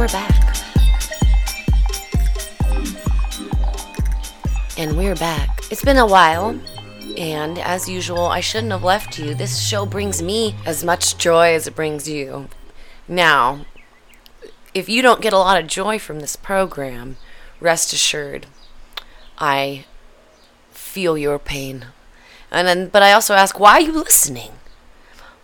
we're back. And we're back. It's been a while, and as usual, I shouldn't have left you. This show brings me as much joy as it brings you. Now, if you don't get a lot of joy from this program, rest assured, I feel your pain. And then, but I also ask, why are you listening?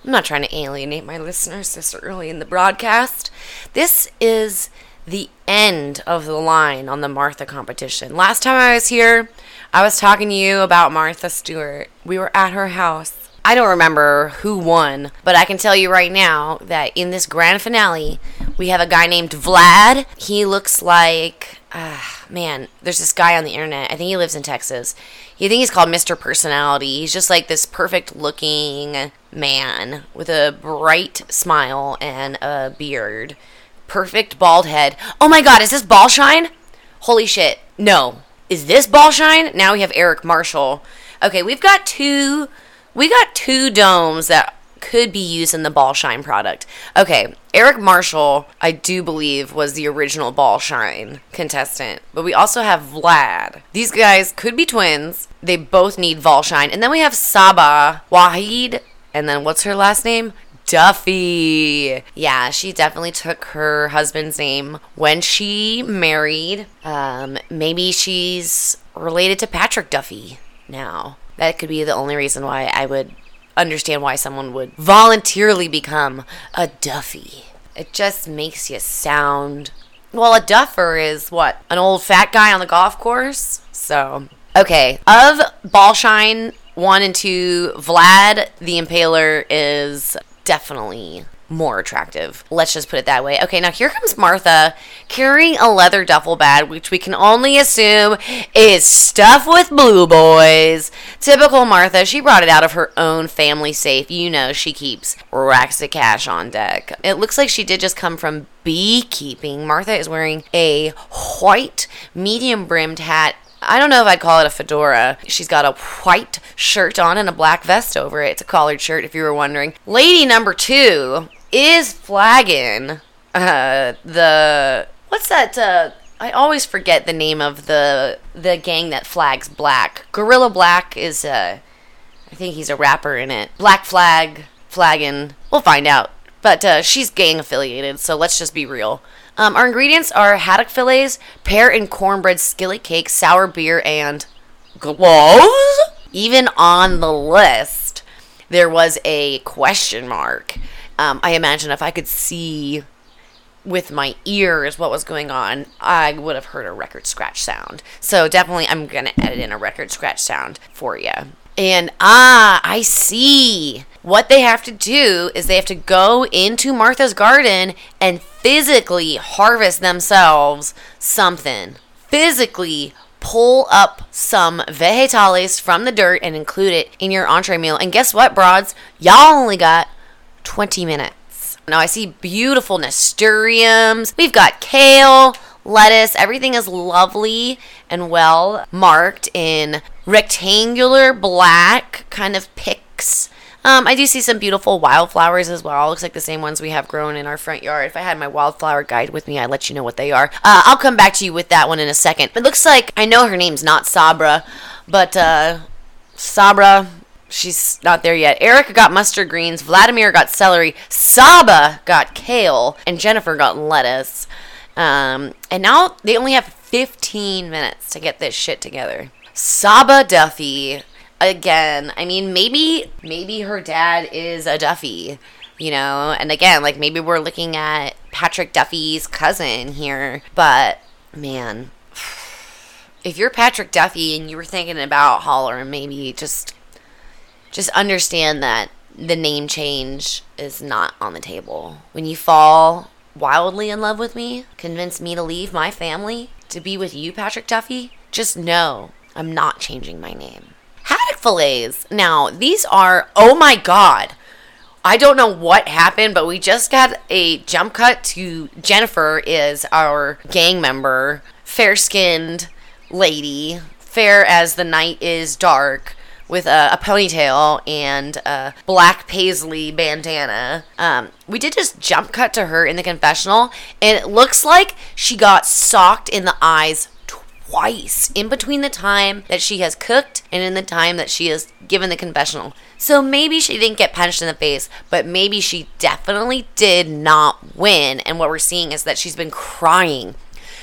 I'm not trying to alienate my listeners this early in the broadcast. This is the end of the line on the Martha competition. Last time I was here, I was talking to you about Martha Stewart. We were at her house. I don't remember who won, but I can tell you right now that in this grand finale, we have a guy named Vlad. He looks like, ah, man, there's this guy on the internet. I think he lives in Texas. You think he's called Mr. Personality. He's just like this perfect looking man with a bright smile and a beard perfect bald head. Oh my god, is this ball shine? Holy shit. No. Is this ball shine? Now we have Eric Marshall. Okay, we've got two we got two domes that could be used in the ball shine product. Okay, Eric Marshall, I do believe, was the original ball shine contestant. But we also have Vlad. These guys could be twins. They both need ball shine. And then we have Saba Wahid. And then what's her last name? Duffy. Yeah, she definitely took her husband's name when she married. Um, maybe she's related to Patrick Duffy now. That could be the only reason why I would understand why someone would voluntarily become a Duffy. It just makes you sound. Well, a duffer is what? An old fat guy on the golf course? So, okay. Of Ballshine 1 and 2, Vlad the Impaler is definitely more attractive. Let's just put it that way. Okay, now here comes Martha carrying a leather duffel bag, which we can only assume is stuff with blue boys. Typical Martha, she brought it out of her own family safe. You know, she keeps racks of cash on deck. It looks like she did just come from beekeeping. Martha is wearing a white, medium brimmed hat I don't know if I'd call it a fedora. She's got a white shirt on and a black vest over it. It's a collared shirt, if you were wondering. Lady number two is flagging uh, the. What's that? Uh, I always forget the name of the the gang that flags black. Guerilla Black is uh, I think he's a rapper in it. Black Flag, flagging. We'll find out. But uh, she's gang affiliated, so let's just be real. Um, our ingredients are haddock fillets, pear and cornbread skillet cake, sour beer, and gloves. Even on the list, there was a question mark. Um, I imagine if I could see with my ears what was going on, I would have heard a record scratch sound. So definitely, I'm gonna edit in a record scratch sound for you. And ah, I see. What they have to do is they have to go into Martha's garden and physically harvest themselves something. Physically pull up some vegetales from the dirt and include it in your entree meal. And guess what, broads? Y'all only got 20 minutes. Now I see beautiful nasturtiums. We've got kale, lettuce. Everything is lovely and well marked in rectangular black kind of picks um, I do see some beautiful wildflowers as well. Looks like the same ones we have grown in our front yard. If I had my wildflower guide with me, I'd let you know what they are. Uh, I'll come back to you with that one in a second. It looks like I know her name's not Sabra, but uh, Sabra, she's not there yet. Erica got mustard greens, Vladimir got celery, Saba got kale, and Jennifer got lettuce. Um, and now they only have 15 minutes to get this shit together. Saba Duffy again, I mean, maybe maybe her dad is a Duffy, you know, and again, like maybe we're looking at Patrick Duffy's cousin here, but man, if you're Patrick Duffy and you were thinking about Holler, maybe just just understand that the name change is not on the table. When you fall wildly in love with me, convince me to leave my family to be with you, Patrick Duffy, just know I'm not changing my name haddock fillets. Now, these are, oh my God. I don't know what happened, but we just got a jump cut to Jennifer is our gang member, fair skinned lady, fair as the night is dark, with a, a ponytail and a black paisley bandana. Um, we did just jump cut to her in the confessional, and it looks like she got socked in the eyes twice in between the time that she has cooked and in the time that she has given the confessional. So maybe she didn't get punched in the face, but maybe she definitely did not win. And what we're seeing is that she's been crying.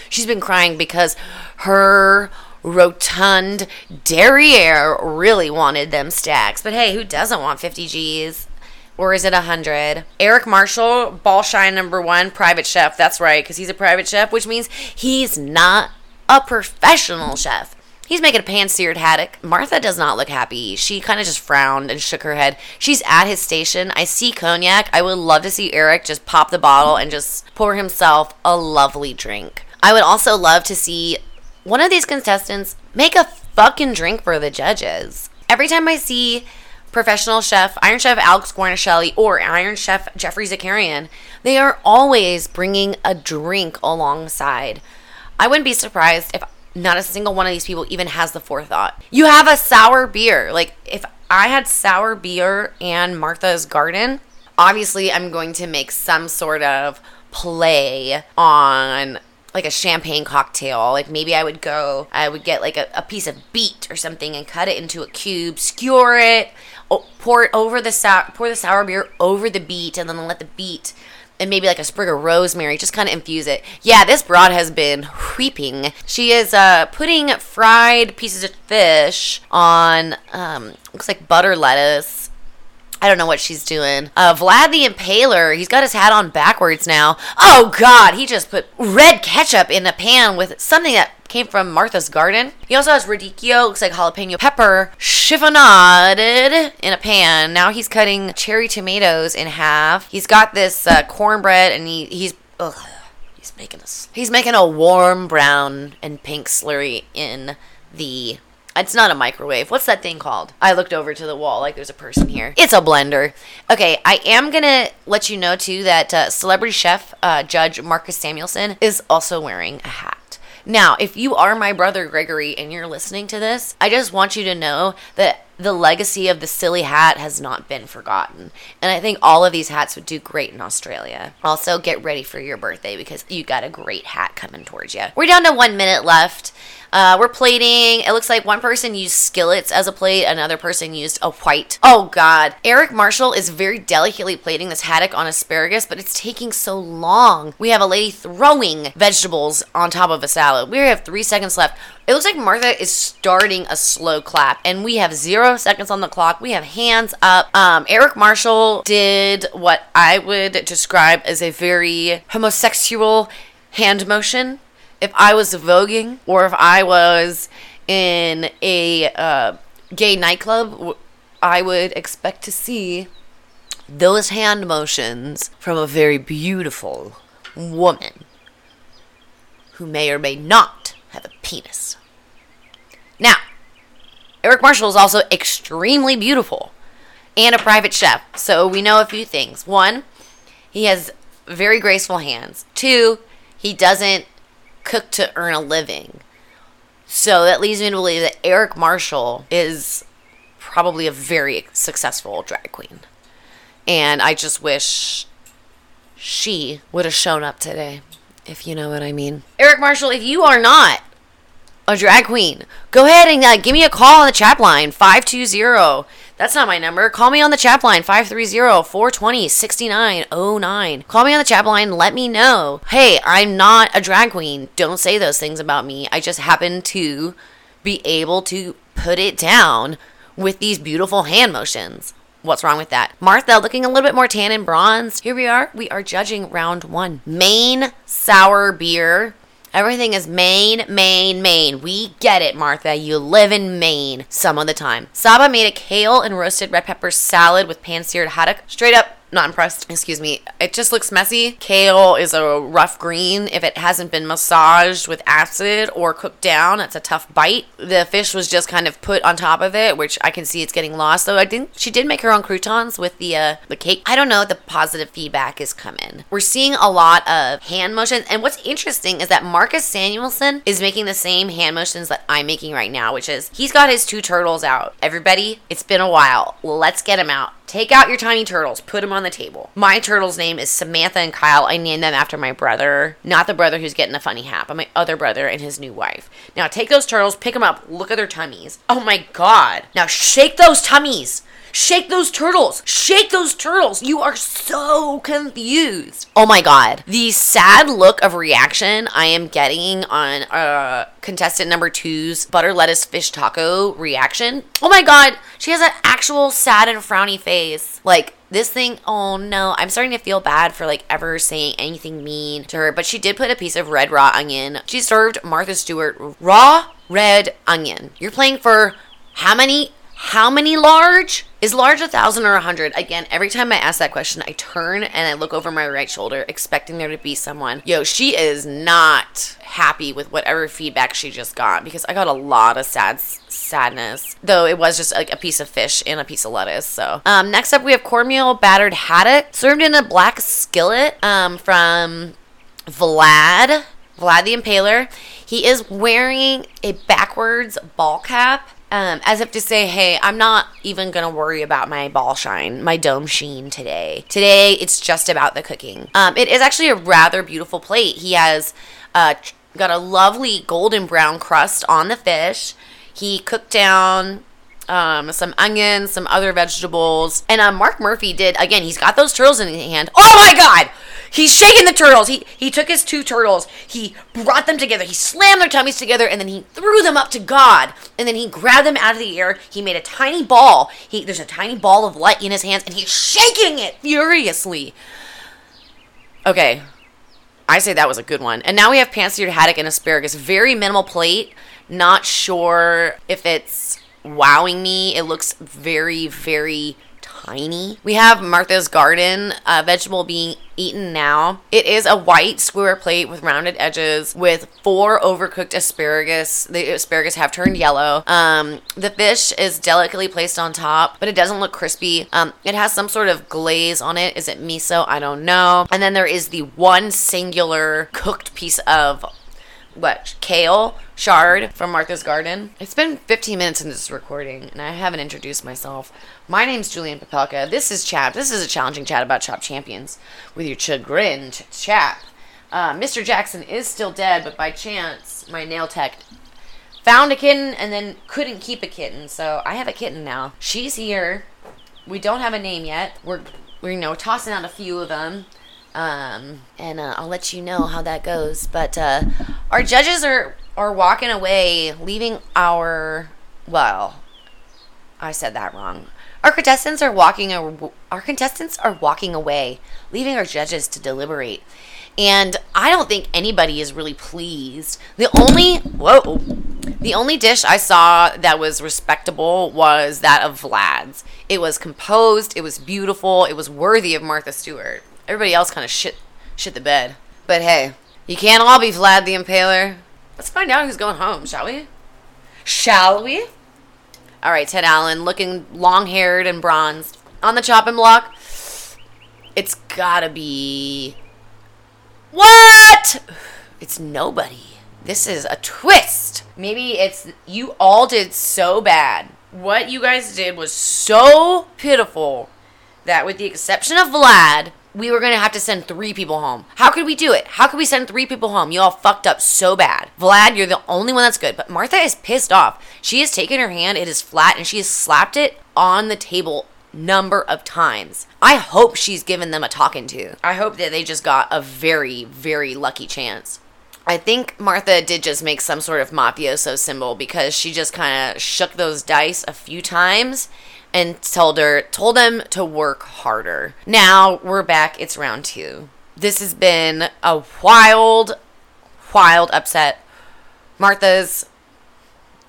She's been crying because her rotund derriere really wanted them stacks. But hey, who doesn't want 50 G's? Or is it 100? Eric Marshall, ball shine number one, private chef. That's right, because he's a private chef, which means he's not a professional chef. He's making a pan seared haddock. Martha does not look happy. She kind of just frowned and shook her head. She's at his station. I see cognac. I would love to see Eric just pop the bottle and just pour himself a lovely drink. I would also love to see one of these contestants make a fucking drink for the judges. Every time I see professional chef, Iron Chef Alex Guarnaschelli, or Iron Chef Geoffrey Zakarian, they are always bringing a drink alongside. I wouldn't be surprised if not a single one of these people even has the forethought. You have a sour beer. Like, if I had sour beer and Martha's Garden, obviously I'm going to make some sort of play on like a champagne cocktail. Like maybe I would go, I would get like a, a piece of beet or something and cut it into a cube, skewer it, pour it over the sour, pour the sour beer over the beet, and then let the beet and maybe like a sprig of rosemary, just kind of infuse it. Yeah, this broad has been weeping. She is uh, putting fried pieces of fish on, um, looks like butter lettuce. I don't know what she's doing. Uh, Vlad the Impaler, he's got his hat on backwards now. Oh God, he just put red ketchup in a pan with something that came from Martha's Garden. He also has radicchio, looks like jalapeno pepper, chiffonaded in a pan. Now he's cutting cherry tomatoes in half. He's got this uh, cornbread, and he, he's ugh, he's making a he's making a warm brown and pink slurry in the it's not a microwave. What's that thing called? I looked over to the wall like there's a person here. It's a blender. Okay, I am gonna let you know too that uh, celebrity chef uh, Judge Marcus Samuelsson is also wearing a hat. Now, if you are my brother Gregory and you're listening to this, I just want you to know that the legacy of the silly hat has not been forgotten. And I think all of these hats would do great in Australia. Also, get ready for your birthday because you got a great hat coming towards you. We're down to one minute left. Uh, we're plating. It looks like one person used skillets as a plate, another person used a white. Oh God. Eric Marshall is very delicately plating this haddock on asparagus, but it's taking so long. We have a lady throwing vegetables on top of a salad. We have three seconds left. It looks like Martha is starting a slow clap, and we have zero seconds on the clock. We have hands up. Um, Eric Marshall did what I would describe as a very homosexual hand motion if I was voguing or if I was in a uh, gay nightclub, I would expect to see those hand motions from a very beautiful woman who may or may not have a penis. Now, Eric Marshall is also extremely beautiful and a private chef, so we know a few things. One, he has very graceful hands. Two, he doesn't cook to earn a living. So that leads me to believe that Eric Marshall is probably a very successful drag queen. And I just wish she would have shown up today, if you know what I mean. Eric Marshall, if you are not a drag queen, go ahead and uh, give me a call on the chat line 520 that's not my number. Call me on the chat line 530-420-6909. Call me on the chat line. Let me know. Hey, I'm not a drag queen. Don't say those things about me. I just happen to be able to put it down with these beautiful hand motions. What's wrong with that? Martha looking a little bit more tan and bronzed. Here we are. We are judging round one. Maine sour beer Everything is Maine, Maine, Maine. We get it, Martha. You live in Maine some of the time. Saba made a kale and roasted red pepper salad with pan seared haddock. Straight up not impressed. Excuse me. It just looks messy. Kale is a rough green. If it hasn't been massaged with acid or cooked down, it's a tough bite. The fish was just kind of put on top of it, which I can see it's getting lost. Though I think she did make her own croutons with the uh, the cake. I don't know the positive feedback is coming. We're seeing a lot of hand motions, and what's interesting is that Marcus Samuelsson is making the same hand motions that I'm making right now, which is he's got his two turtles out. Everybody, it's been a while. Let's get him out. Take out your tiny turtles, put them on the table. My turtle's name is Samantha and Kyle. I named them after my brother, not the brother who's getting a funny hat, but my other brother and his new wife. Now take those turtles, pick them up, look at their tummies. Oh my god. Now shake those tummies. Shake those turtles. Shake those turtles. You are so confused. Oh my god. The sad look of reaction I am getting on uh contestant number two's butter lettuce fish taco reaction. Oh my god. She has an actual sad and frowny face. Like this thing, oh no, I'm starting to feel bad for like ever saying anything mean to her, but she did put a piece of red raw onion. She served Martha Stewart raw red onion. You're playing for how many how many large? Is large a thousand or a hundred? Again, every time I ask that question, I turn and I look over my right shoulder, expecting there to be someone. Yo, she is not happy with whatever feedback she just got because I got a lot of sad sadness. Though it was just like a piece of fish and a piece of lettuce. So, um, next up we have cornmeal battered haddock served in a black skillet um, from Vlad. Vlad the Impaler. He is wearing a backwards ball cap um, as if to say, hey, I'm not even going to worry about my ball shine, my dome sheen today. Today, it's just about the cooking. Um, it is actually a rather beautiful plate. He has uh, got a lovely golden brown crust on the fish. He cooked down um, some onions, some other vegetables. And uh, Marc Murphy did, again, he's got those turtles in his hand. Oh my God! He's shaking the turtles. He he took his two turtles. He brought them together. He slammed their tummies together and then he threw them up to God. And then he grabbed them out of the air. He made a tiny ball. He there's a tiny ball of light in his hands and he's shaking it furiously. Okay. I say that was a good one. And now we have pan-seared haddock and asparagus. Very minimal plate. Not sure if it's wowing me. It looks very, very tiny. We have Martha's Garden vegetable being eaten now. It is a white square plate with rounded edges with four overcooked asparagus. The asparagus have turned yellow. Um, the fish is delicately placed on top, but it doesn't look crispy. Um, it has some sort of glaze on it. Is it miso? I don't know. And then there is the one singular cooked piece of what kale shard from Martha's Garden. It's been 15 minutes into this recording, and I haven't introduced myself. My name's Julian Papelka. This is Chap. This is a challenging chat about Chop Champions with your chagrined chap. Uh, Mr. Jackson is still dead, but by chance, my nail tech found a kitten and then couldn't keep a kitten, so I have a kitten now. She's here. We don't have a name yet. We're we're you know tossing out a few of them. Um, and uh, I'll let you know how that goes. But uh, our judges are are walking away, leaving our well, I said that wrong. Our contestants are walking. Our contestants are walking away, leaving our judges to deliberate. And I don't think anybody is really pleased. The only whoa, the only dish I saw that was respectable was that of Vlad's. It was composed. It was beautiful. It was worthy of Martha Stewart. Everybody else kind of shit shit the bed. But hey, you can't all be Vlad the Impaler. Let's find out who's going home, shall we? Shall we? All right, Ted Allen, looking long haired and bronzed on the chopping block. It's gotta be. What? It's nobody. This is a twist. Maybe it's you all did so bad. What you guys did was so pitiful that, with the exception of Vlad, we were gonna have to send three people home. How could we do it? How could we send three people home? You all fucked up so bad. Vlad, you're the only one that's good. But Martha is pissed off. She has taken her hand, it is flat, and she has slapped it on the table number of times. I hope she's given them a talking to. I hope that they just got a very, very lucky chance. I think Martha did just make some sort of mafioso symbol because she just kind of shook those dice a few times and told her told them to work harder. Now we're back. It's round 2. This has been a wild wild upset. Martha's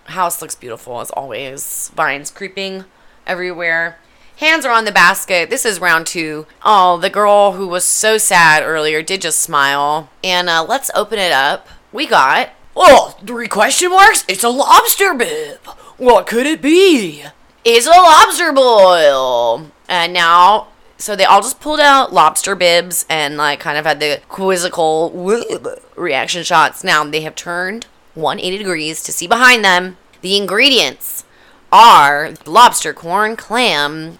house looks beautiful as always. Vines creeping everywhere. Hands are on the basket. This is round two. Oh, the girl who was so sad earlier did just smile. And uh, let's open it up. We got. Oh, three question marks? It's a lobster bib. What could it be? It's a lobster boil. And now, so they all just pulled out lobster bibs and like kind of had the quizzical reaction shots. Now they have turned 180 degrees to see behind them. The ingredients are lobster, corn, clams,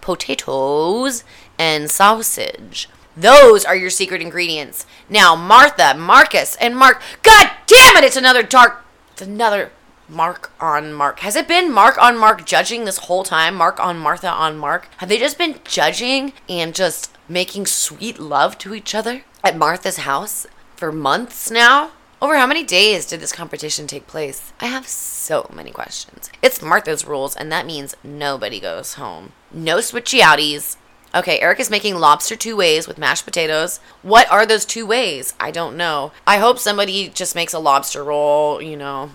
potatoes, and sausage. Those are your secret ingredients. Now, Martha, Marcus, and Mark. God damn it! It's another dark. It's another Mark on Mark. Has it been Mark on Mark judging this whole time? Mark on Martha on Mark? Have they just been judging and just making sweet love to each other at Martha's house for months now? Over how many days did this competition take place? I have so many questions. It's Martha's rules, and that means nobody goes home. No switchy outies. Okay, Eric is making lobster two ways with mashed potatoes. What are those two ways? I don't know. I hope somebody just makes a lobster roll, you know.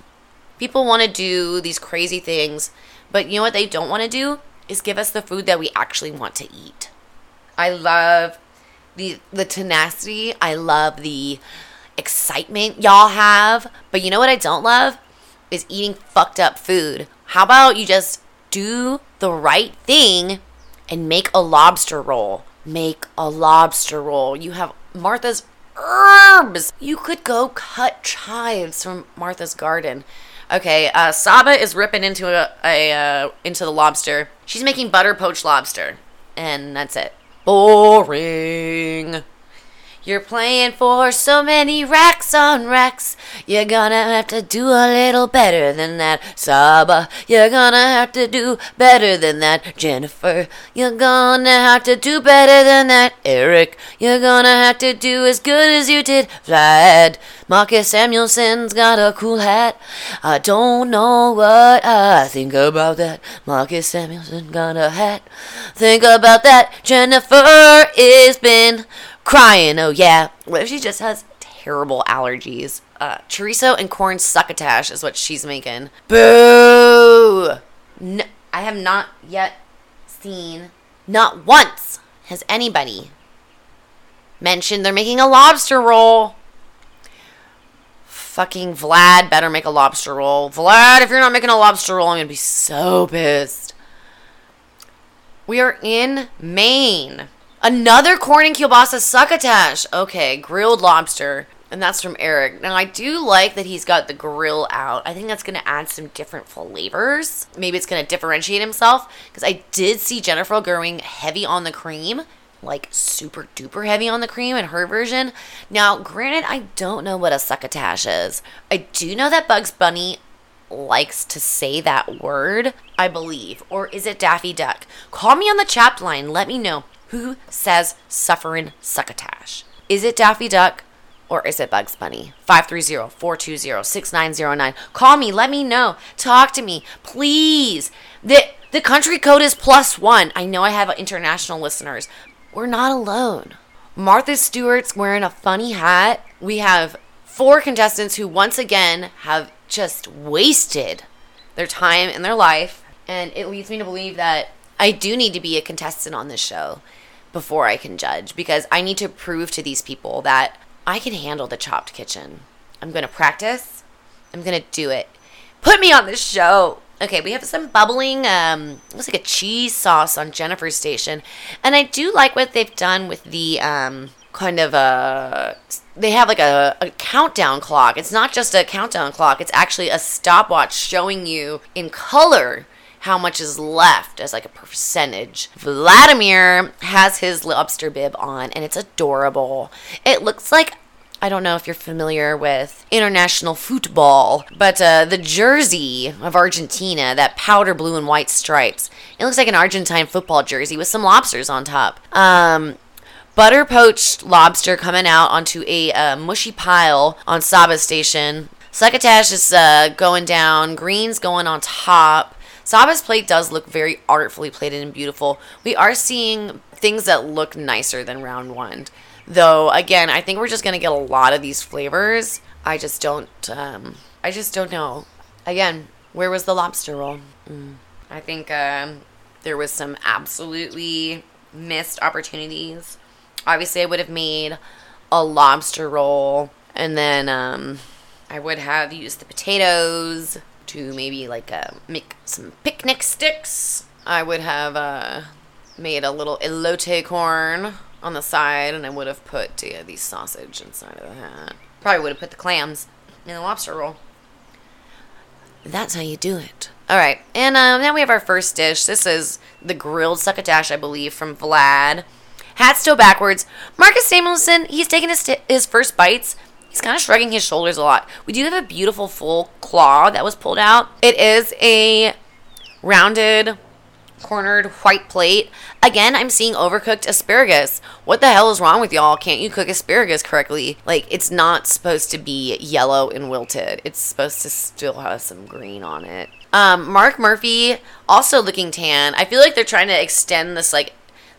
People want to do these crazy things, but you know what they don't want to do? Is give us the food that we actually want to eat. I love the the tenacity. I love the excitement y'all have. But you know what I don't love? Is eating fucked up food. How about you just do the right thing and make a lobster roll. Make a lobster roll. You have Martha's herbs. You could go cut chives from Martha's garden. Okay, uh, Saba is ripping into a, a uh, into the lobster. She's making butter poached lobster, and that's it. Boring. You're playing for so many racks on racks. You're gonna have to do a little better than that, Saba. You're gonna have to do better than that, Jennifer. You're gonna have to do better than that, Eric. You're gonna have to do as good as you did, Vlad. Marcus Samuelsson's got a cool hat. I don't know what I think about that. Marcus Samuelsson got a hat. Think about that. Jennifer is been crying. Oh yeah. What if she just has terrible allergies? Uh, chorizo and corn succotash is what she's making. Boo! No, I have not yet seen, not once has anybody mentioned they're making a lobster roll. Fucking Vlad better make a lobster roll. Vlad, if you're not making a lobster roll, I'm gonna be so pissed. We are in Maine. Another corn and kielbasa succotash. Okay, grilled lobster. And that's from Eric. Now, I do like that he's got the grill out. I think that's going to add some different flavors. Maybe it's going to differentiate himself. Because I did see Jennifer going heavy on the cream. Like super duper heavy on the cream in her version. Now, granted, I don't know what a succotash is. I do know that Bugs Bunny likes to say that word, I believe. Or is it Daffy Duck? Call me on the chat line. Let me know. Who says suffering succotash? Is it Daffy Duck or is it Bugs Bunny? 530-420-6909. Call me, let me know. Talk to me, please. The the country code is plus 1. I know I have international listeners. We're not alone. Martha Stewart's wearing a funny hat. We have four contestants who once again have just wasted their time and their life and it leads me to believe that I do need to be a contestant on this show before I can judge because I need to prove to these people that I can handle the chopped kitchen. I'm going to practice. I'm going to do it. Put me on this show. Okay, we have some bubbling, um, looks like a cheese sauce on Jennifer's station. And I do like what they've done with the, um, kind of a, they have like a, a countdown clock. It's not just a countdown clock, it's actually a stopwatch showing you in color how much is left as like a percentage. Vladimir has his lobster bib on and it's adorable. It looks like I don't know if you're familiar with international football, but uh, the jersey of Argentina, that powder blue and white stripes, it looks like an Argentine football jersey with some lobsters on top. Um, butter poached lobster coming out onto a uh, mushy pile on Saba Station. Succotash is uh, going down, greens going on top. Saba's plate does look very artfully plated and beautiful. We are seeing things that look nicer than round one. Though, again, I think we're just going to get a lot of these flavors. I just don't, um, I just don't know. Again, where was the lobster roll? Mm. I think, um, there was some absolutely missed opportunities. Obviously, I would have made a lobster roll, and then um, I would have used the potatoes to maybe like uh, make some picnic sticks. I would have uh, made a little elote corn on the side, and I would have put uh, the sausage inside of that. Probably would have put the clams in the lobster roll. That's how you do it. All right, and um, now we have our first dish. This is the grilled succotash, I believe, from Vlad. Hat still backwards. Marcus Samuelsson, he's taking his, t- his first bites. He's kind of shrugging his shoulders a lot. We do have a beautiful full claw that was pulled out. It is a rounded, cornered white plate. Again, I'm seeing overcooked asparagus. What the hell is wrong with y'all? Can't you cook asparagus correctly? Like, it's not supposed to be yellow and wilted. It's supposed to still have some green on it. Um, Marc Murphy, also looking tan. I feel like they're trying to extend this, like,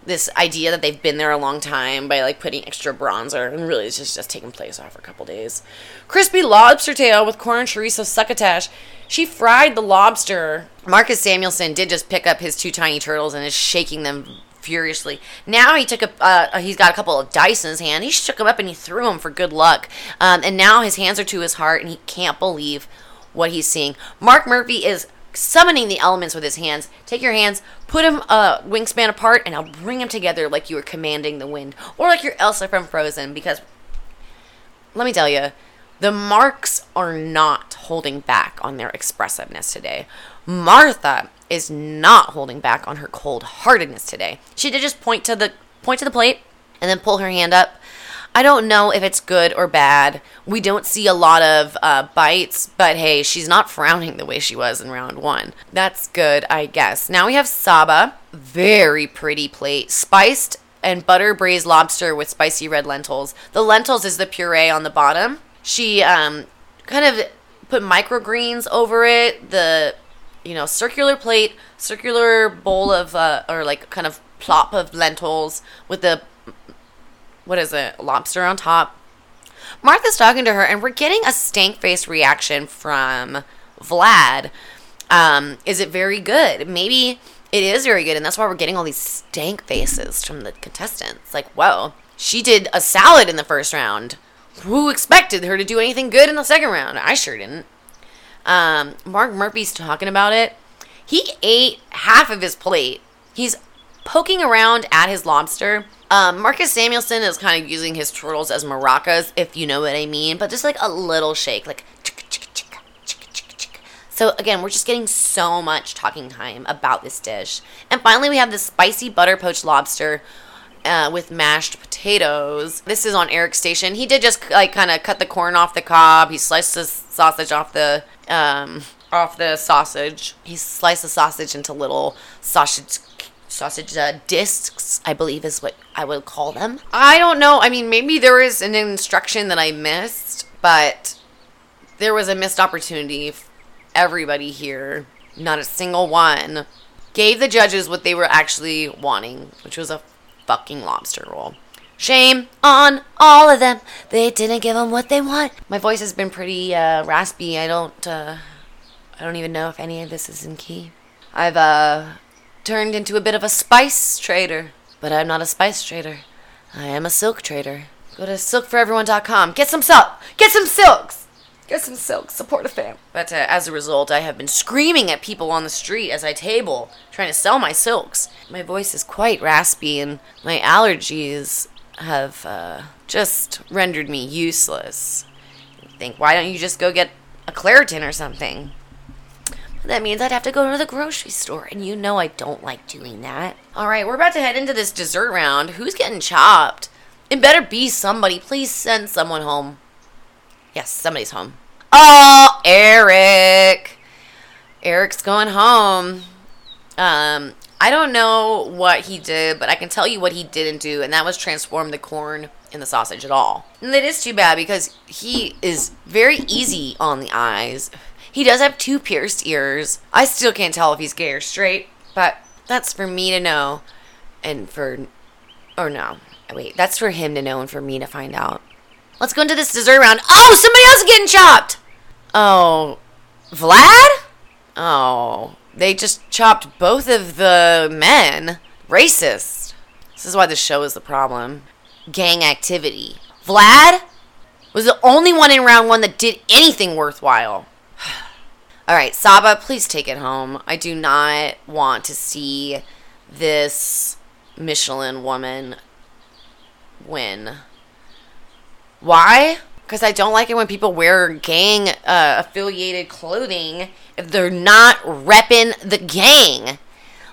this idea that they've been there a long time by like putting extra bronzer and really it's just, just taking place off for a couple days. Crispy lobster tail with corn chorizo succotash. She fried the lobster. Marcus Samuelsson did just pick up his two tiny turtles and is shaking them furiously. Now he took a uh, he's got a couple of dice in his hand. He shook them up and he threw them for good luck. Um, and now his hands are to his heart and he can't believe what he's seeing. Marc Murphy is summoning the elements with his hands. Take your hands, put them a wingspan apart, and I'll bring them together like you were commanding the wind, or like you're Elsa from Frozen. Because let me tell you, the marks are not holding back on their expressiveness today. Martha is not holding back on her cold-heartedness today. She did just point to the point to the plate and then pull her hand up. I don't know if it's good or bad. We don't see a lot of uh, bites, but hey, she's not frowning the way she was in round one. That's good, I guess. Now we have Saba. Very pretty plate. Spiced and butter braised lobster with spicy red lentils. The lentils is the puree on the bottom. She um, kind of put microgreens over it. The you know circular plate, circular bowl of uh, or like kind of plop of lentils with the what is it lobster on top. Martha's talking to her, and we're getting a stank face reaction from Vlad. Um, is it very good? Maybe it is very good, and that's why we're getting all these stank faces from the contestants. Like, whoa, she did a salad in the first round. Who expected her to do anything good in the second round? I sure didn't. Um, Marc Murphy's talking about it. He ate half of his plate. He's poking around at his lobster. Um, Marcus Samuelsson is kind of using his turtles as maracas, if you know what I mean, but just like a little shake, like. So again, we're just getting so much talking time about this dish. And finally, we have the spicy butter poached lobster uh, with mashed potatoes. This is on Eric's station. He did just like kind of cut the corn off the cob. He sliced the sausage off the um, off the sausage. He sliced the sausage into little sausage sausage uh, discs, I believe is what I would call them. I don't know. I mean, maybe there is an instruction that I missed, but there was a missed opportunity. Everybody here, not a single one, gave the judges what they were actually wanting, which was a fucking lobster roll. Shame on all of them. They didn't give them what they want. My voice has been pretty uh, raspy. I don't. Uh, I don't even know if any of this is in key. I've uh, turned into a bit of a spice trader, but I'm not a spice trader. I am a silk trader. Go to silkforeveryone.com. Get some silk. Get some silks. Get some silk. Support a fam. But uh, as a result, I have been screaming at people on the street as I table, trying to sell my silks. My voice is quite raspy, and my allergies have uh, just rendered me useless. You think, why don't you just go get a Claritin or something? That means I'd have to go to the grocery store, and you know I don't like doing that. All right, we're about to head into this dessert round. Who's getting chopped? It better be somebody. Please send someone home. Yes, somebody's home. Oh, Eric. Eric's going home. Um, I don't know what he did, but I can tell you what he didn't do, and that was transform the corn in the sausage at all. And it is too bad because he is very easy on the eyes. He does have two pierced ears. I still can't tell if he's gay or straight, but that's for me to know, and for, or no, wait, that's for him to know and for me to find out. Let's go into this dessert round. Oh, somebody else is getting chopped. Oh, Vlad? Oh, they just chopped both of the men. Racist. This is why the show is the problem. Gang activity. Vlad was the only one in round one that did anything worthwhile. All right, Saba, please take it home. I do not want to see this Michelin woman win. Why? Because I don't like it when people wear gang uh, affiliated clothing if they're not repping the gang.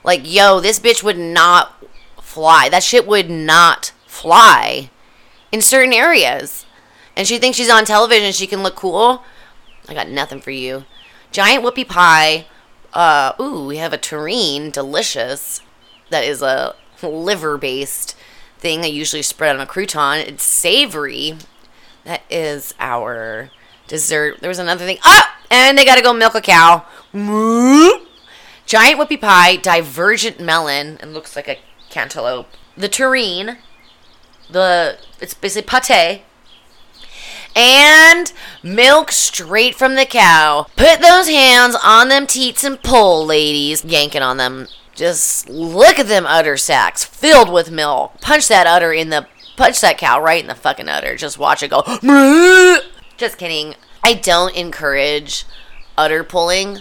Like, yo, this bitch would not fly. That shit would not fly in certain areas. And she thinks she's on television, she can look cool. I got nothing for you. Giant whoopie pie. Uh, ooh, we have a terrine, delicious. That is a liver based thing I usually spread on a crouton. It's savory. That is our dessert. There was another thing. Ah! And they gotta go milk a cow. Giant whoopie pie, divergent melon, and looks like a cantaloupe. The terrine, the it's basically pate, and milk straight from the cow. Put those hands on them teats and pull, ladies. Yanking on them. Just look at them udder sacks filled with milk. Punch that udder in the punch that cow right in the fucking udder. Just watch it go. Just kidding. I don't encourage udder pulling,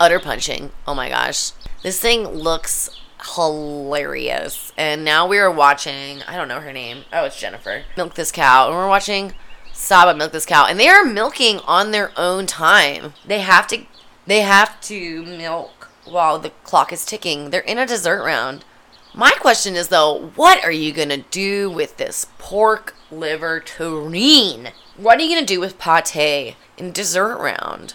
udder punching. Oh my gosh. This thing looks hilarious. And now we are watching, I don't know her name. Oh, it's Jennifer. Milk this cow. And we're watching Saba milk this cow. And they are milking on their own time. They have to they have to milk while the clock is ticking. They're in a dessert round. My question is though, what are you gonna do with this pork liver terrine? What are you gonna do with pate in dessert round?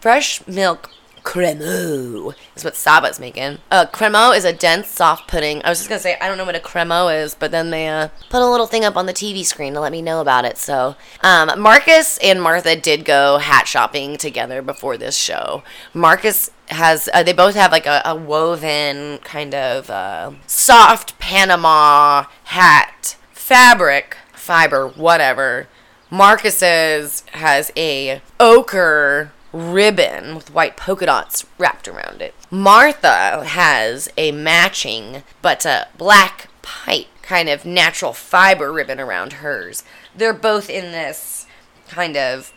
Fresh milk cremo is what Saba's making. Uh, cremo is a dense, soft pudding. I was just gonna say I don't know what a cremo is, but then they uh, put a little thing up on the TV screen to let me know about it. So um, Marcus and Martha did go hat shopping together before this show. Marcus has uh, they both have like a, a woven kind of uh, soft Panama hat fabric fiber whatever. Marcus's has a ochre ribbon with white polka dots wrapped around it. Martha has a matching but a black pipe kind of natural fiber ribbon around hers. They're both in this kind of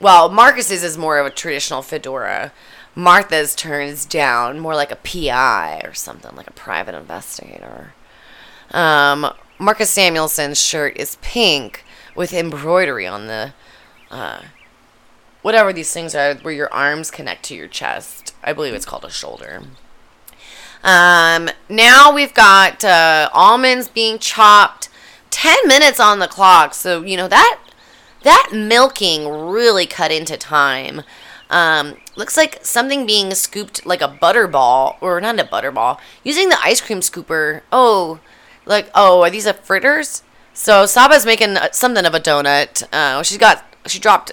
well, Marcus's is more of a traditional fedora. Martha's turns down more like a PI or something, like a private investigator. Um, Marcus Samuelsson's shirt is pink with embroidery on the uh, whatever these things are where your arms connect to your chest. I believe it's called a shoulder. Um, now we've got uh, almonds being chopped. 10 minutes on the clock. So, you know, that that milking really cut into time. Um, looks like something being scooped like a butterball, or not a butterball, using the ice cream scooper. Oh, like, oh, are these a fritters? So Saba's making uh, something of a donut. Uh, she's got, she dropped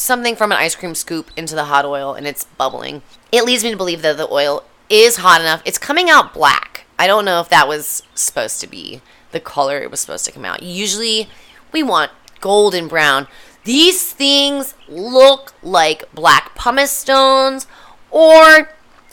something from an ice cream scoop into the hot oil and it's bubbling. It leads me to believe that the oil is hot enough. It's coming out black. I don't know if that was supposed to be the color it was supposed to come out. Usually we want golden brown. These things look like black pumice stones or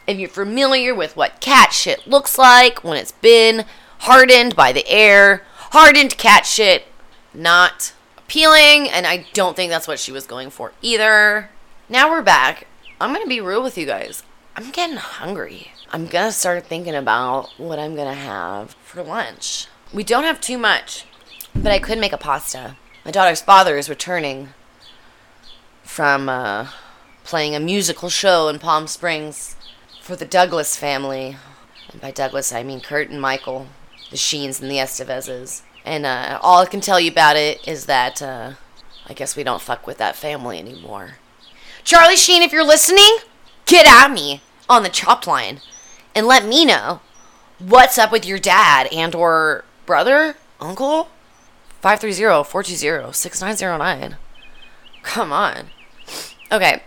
if you're familiar with what cat shit looks like when it's been hardened by the air, hardened cat shit, not appealing, and I don't think that's what she was going for either. Now we're back. I'm gonna be real with you guys. I'm getting hungry. I'm gonna start thinking about what I'm gonna have for lunch. We don't have too much, but I could make a pasta. My daughter's father is returning from uh, playing a musical show in Palm Springs for the Douglas family. And by Douglas, I mean Kurt and Michael, the Sheens and the Estevezes. And uh, all I can tell you about it is that uh, I guess we don't fuck with that family anymore. Charlie Sheen, if you're listening, get at me on the chopped line and let me know what's up with your dad and or brother, uncle. 530-420-6909. Come on. Okay.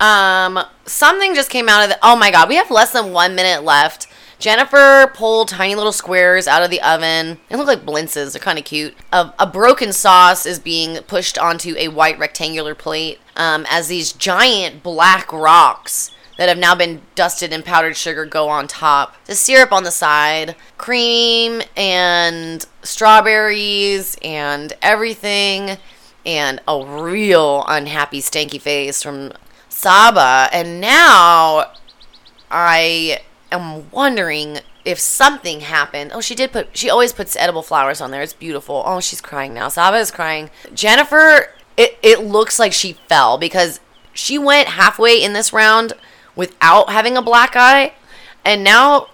Um, something just came out of the. Oh my god, we have less than one minute left. Jennifer pulled tiny little squares out of the oven. They look like blintzes. They're kind of cute. A, a, broken sauce is being pushed onto a white rectangular plate um, as these giant black rocks that have now been dusted in powdered sugar go on top. The syrup on the side, cream and strawberries and everything, and a real unhappy, stanky face from Saba. And now I am wondering if something happened. Oh, she did put, she always puts edible flowers on there. It's beautiful. Oh, she's crying now. Saba is crying. Jennifer, it, it looks like she fell because she went halfway in this round without having a black eye, and now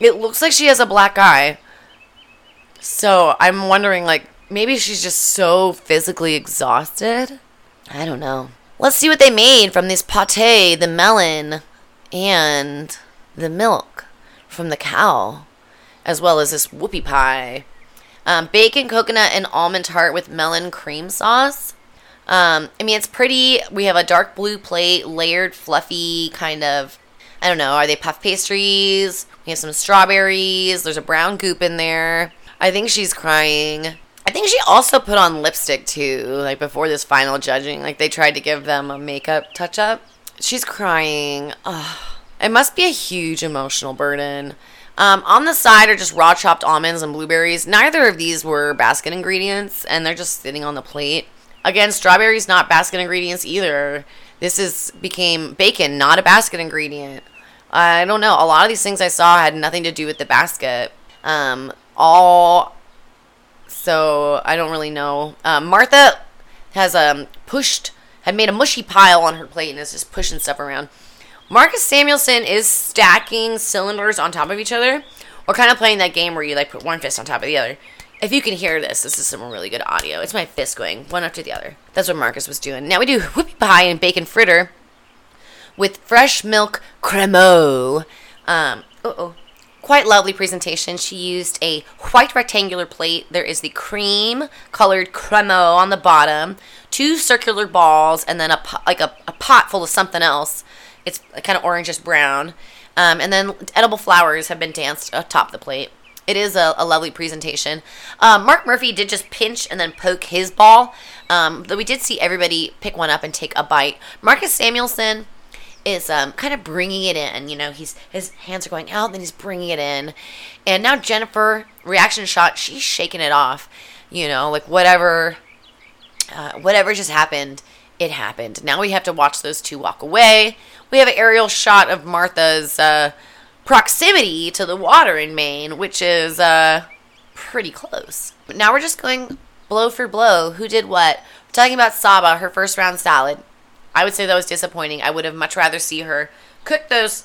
it looks like she has a black eye. So I'm wondering, like, maybe she's just so physically exhausted. I don't know. Let's see what they made from this pate, the melon, and the milk from the cow, as well as this whoopie pie. Um, bacon, coconut, and almond tart with melon cream sauce. Um, I mean, it's pretty. We have a dark blue plate, layered, fluffy kind of. I don't know. Are they puff pastries? We have some strawberries. There's a brown goop in there. I think she's crying. I think she also put on lipstick too, like before this final judging. Like they tried to give them a makeup touch up. She's crying. Ugh. It must be a huge emotional burden. Um, on the side are just raw chopped almonds and blueberries. Neither of these were basket ingredients, and they're just sitting on the plate. Again, strawberries not basket ingredients either. This is became bacon, not a basket ingredient. I don't know. A lot of these things I saw had nothing to do with the basket. Um, all so I don't really know. Um, Martha has um pushed had made a mushy pile on her plate and is just pushing stuff around. Marcus Samuelsson is stacking cylinders on top of each other, or kind of playing that game where you like put one fist on top of the other. If you can hear this, this is some really good audio. It's my fist going one after the other. That's what Marcus was doing. Now we do whoopie pie and bacon fritter with fresh milk crema. Um, oh, quite lovely presentation. She used a white rectangular plate. There is the cream colored crema on the bottom, two circular balls, and then a like a, a pot full of something else. It's kind of orangish brown. Um, and then edible flowers have been danced atop the plate. It is a, a lovely presentation. Um, Marc Murphy did just pinch and then poke his ball. Um, though we did see everybody pick one up and take a bite. Marcus Samuelsson is um, kind of bringing it in. You know, he's his hands are going out, then he's bringing it in, and now Jennifer reaction shot. She's shaking it off. You know, like whatever, uh, whatever just happened, it happened. Now we have to watch those two walk away. We have an aerial shot of Martha's uh, proximity to the water in Maine, which is uh, pretty close. But now we're just going blow for blow. Who did what? We're talking about Saba, her first round salad. I would say that was disappointing. I would have much rather see her cook those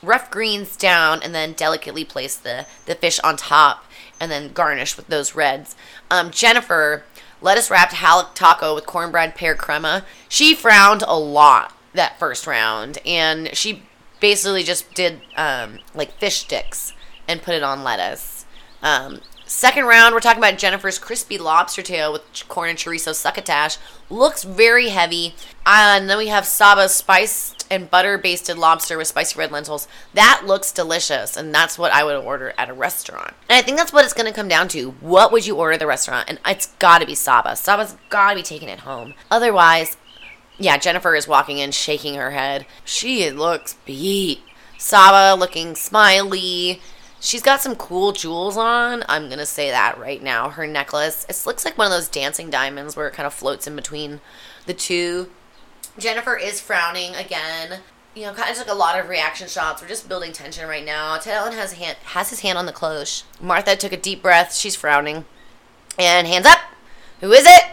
rough greens down and then delicately place the, the fish on top and then garnish with those reds. Um, Jennifer, lettuce wrapped halibut taco with cornbread pear crema. She frowned a lot that first round and she basically just did um, like fish sticks and put it on lettuce. Um, second round, we're talking about Jennifer's crispy lobster tail with corn and chorizo succotash. Looks very heavy. and then we have Saba's spiced and butter basted lobster with spicy red lentils. That looks delicious, and that's what I would order at a restaurant. And I think that's what it's to come down to. What would you order at the restaurant? And it's got to be Saba. Saba's got to be taking it home. Otherwise, yeah, Jennifer is walking in, shaking her head. She looks beat. Saba looking smiley. She's got some cool jewels on. I'm gonna say that right now. Her necklace. It looks like one of those dancing diamonds where it kind of floats in between the two. Jennifer is frowning again. You know, kind of like a lot of reaction shots. We're just building tension right now. Ted Allen has hand has his hand on the cloche. Martha took a deep breath. She's frowning. And hands up. Who is it?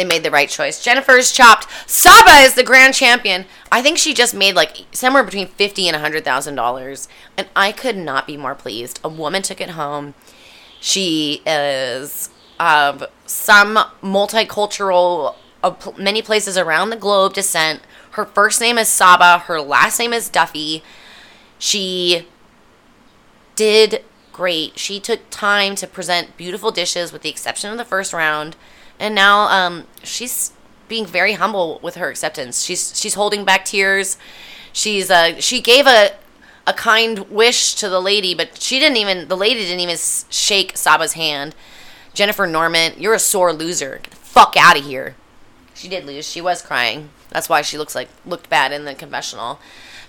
They made the right choice. Jennifer's chopped. Saba is the grand champion. I think she just made like somewhere between fifty and hundred thousand dollars, and I could not be more pleased. A woman took it home. She is of some multicultural, many places around the globe descent. Her first name is Saba. Her last name is Duffy. She did great. She took time to present beautiful dishes, with the exception of the first round and now um, she's being very humble with her acceptance. She's she's holding back tears. She's uh she gave a a kind wish to the lady, but she didn't even the lady didn't even shake Saba's hand. Jennifer Norman, you're a sore loser. Get the fuck out of here. She did lose. She was crying. That's why she looks like looked bad in the confessional.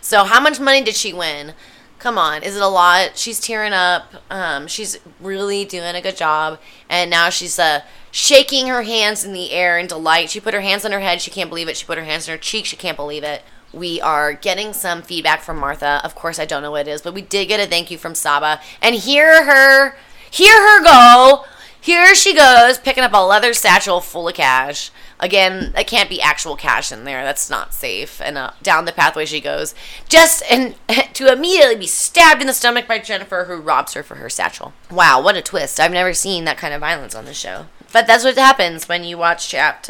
So how much money did she win? Come on, is it a lot? She's tearing up. Um, she's really doing a good job, and now she's uh, shaking her hands in the air in delight. She put her hands on her head. She can't believe it. She put her hands on her cheek. She can't believe it. We are getting some feedback from Martha. Of course, I don't know what it is, but we did get a thank you from Saba, and hear her, hear her go. Here she goes, picking up a leather satchel full of cash. Again, that can't be actual cash in there. That's not safe. And uh, down the pathway she goes, just and to immediately be stabbed in the stomach by Jennifer, who robs her for her satchel. Wow, what a twist! I've never seen that kind of violence on this show. But that's what happens when you watch Chapped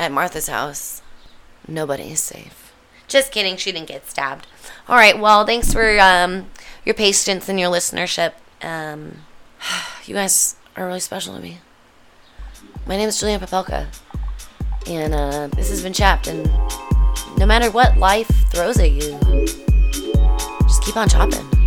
at Martha's house. Nobody is safe. Just kidding. She didn't get stabbed. All right. Well, thanks for um, your patience and your listenership. Um, you guys are really special to me. My name is Julian Papelka. And uh, this has been Chapped. And no matter what life throws at you, just keep on chopping.